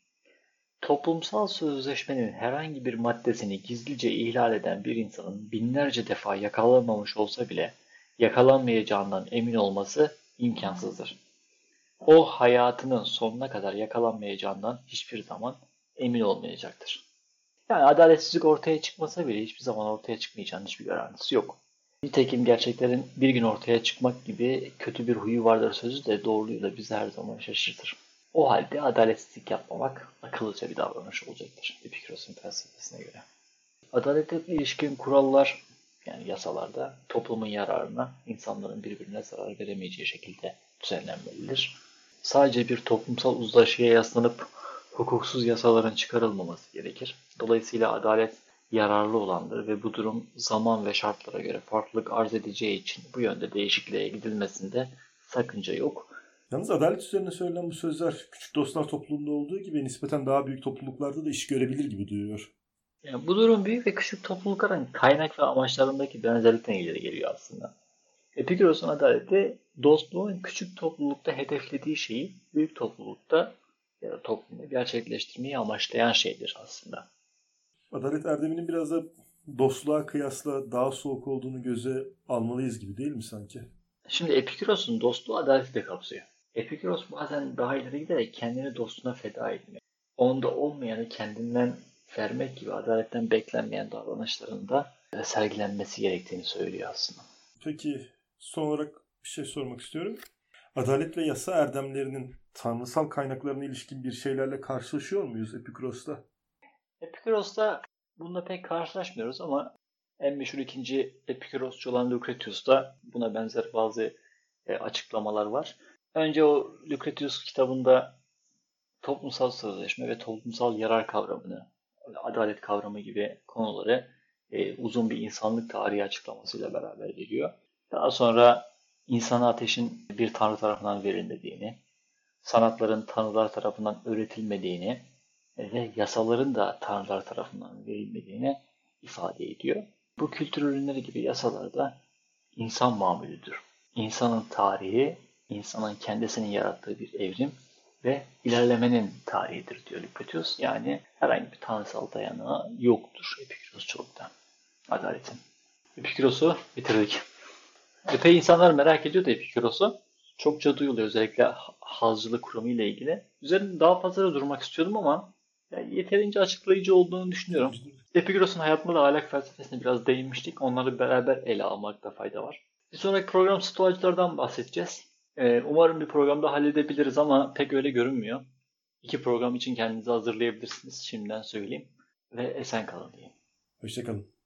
Toplumsal sözleşmenin herhangi bir maddesini gizlice ihlal eden bir insanın binlerce defa yakalanmamış olsa bile yakalanmayacağından emin olması imkansızdır. O hayatının sonuna kadar yakalanmayacağından hiçbir zaman emin olmayacaktır. Yani adaletsizlik ortaya çıkmasa bile hiçbir zaman ortaya çıkmayacağının hiçbir garantisi yok. Nitekim gerçeklerin bir gün ortaya çıkmak gibi kötü bir huyu vardır sözü de doğruluğuyla bizi her zaman şaşırtır. O halde adaletsizlik yapmamak akıllıca bir davranış olacaktır Epikuros'un felsefesine göre. Adaletle ilişkin kurallar yani yasalarda toplumun yararına insanların birbirine zarar veremeyeceği şekilde düzenlenmelidir. Sadece bir toplumsal uzlaşıya yaslanıp hukuksuz yasaların çıkarılmaması gerekir. Dolayısıyla adalet yararlı olandır ve bu durum zaman ve şartlara göre farklılık arz edeceği için bu yönde değişikliğe gidilmesinde sakınca yok. Yalnız adalet üzerine söylenen bu sözler küçük dostlar topluluğunda olduğu gibi nispeten daha büyük topluluklarda da iş görebilir gibi duyuyor. Yani bu durum büyük ve küçük toplulukların kaynak ve amaçlarındaki benzerlikten ileri geliyor aslında. Epikuros'un adaleti dostluğun küçük toplulukta hedeflediği şeyi büyük toplulukta ya da toplumda gerçekleştirmeyi amaçlayan şeydir aslında. Adalet erdeminin biraz da dostluğa kıyasla daha soğuk olduğunu göze almalıyız gibi değil mi sanki? Şimdi Epikuros'un dostluğu adaleti de kapsıyor. Epikuros bazen daha ileri giderek kendini dostuna feda etmek, onda olmayanı kendinden vermek gibi adaletten beklenmeyen davranışların da sergilenmesi gerektiğini söylüyor aslında. Peki son olarak bir şey sormak istiyorum. Adalet ve yasa erdemlerinin tanrısal kaynaklarına ilişkin bir şeylerle karşılaşıyor muyuz Epikuros'ta? Epikuros'ta bununla pek karşılaşmıyoruz ama en meşhur ikinci Epikurosçu olan Lucretius'ta buna benzer bazı e, açıklamalar var. Önce o Lucretius kitabında toplumsal sözleşme ve toplumsal yarar kavramını, adalet kavramı gibi konuları e, uzun bir insanlık tarihi açıklamasıyla beraber geliyor. Daha sonra insana ateşin bir tanrı tarafından verilmediğini, sanatların tanrılar tarafından öğretilmediğini ve yasaların da tanrılar tarafından verilmediğini ifade ediyor. Bu kültür ürünleri gibi yasalar da insan mamülüdür. İnsanın tarihi, insanın kendisinin yarattığı bir evrim ve ilerlemenin tarihidir diyor Lucretius. Yani herhangi bir tanrısal dayanağı yoktur Epikurosçulukta adaletin. Epikuros'u bitirdik. Epey insanlar merak ediyor da Epikuros'u. Çokça duyuluyor özellikle hazcılık kurumu ile ilgili. Üzerinde daha fazla da durmak istiyordum ama yani yeterince açıklayıcı olduğunu düşünüyorum. Epikuros'un hayatında da ahlak felsefesine biraz değinmiştik. Onları beraber ele almakta fayda var. Bir sonraki program stoacılardan bahsedeceğiz. Ee, umarım bir programda halledebiliriz ama pek öyle görünmüyor. İki program için kendinizi hazırlayabilirsiniz. Şimdiden söyleyeyim. Ve esen kalın diyeyim. Hoşçakalın.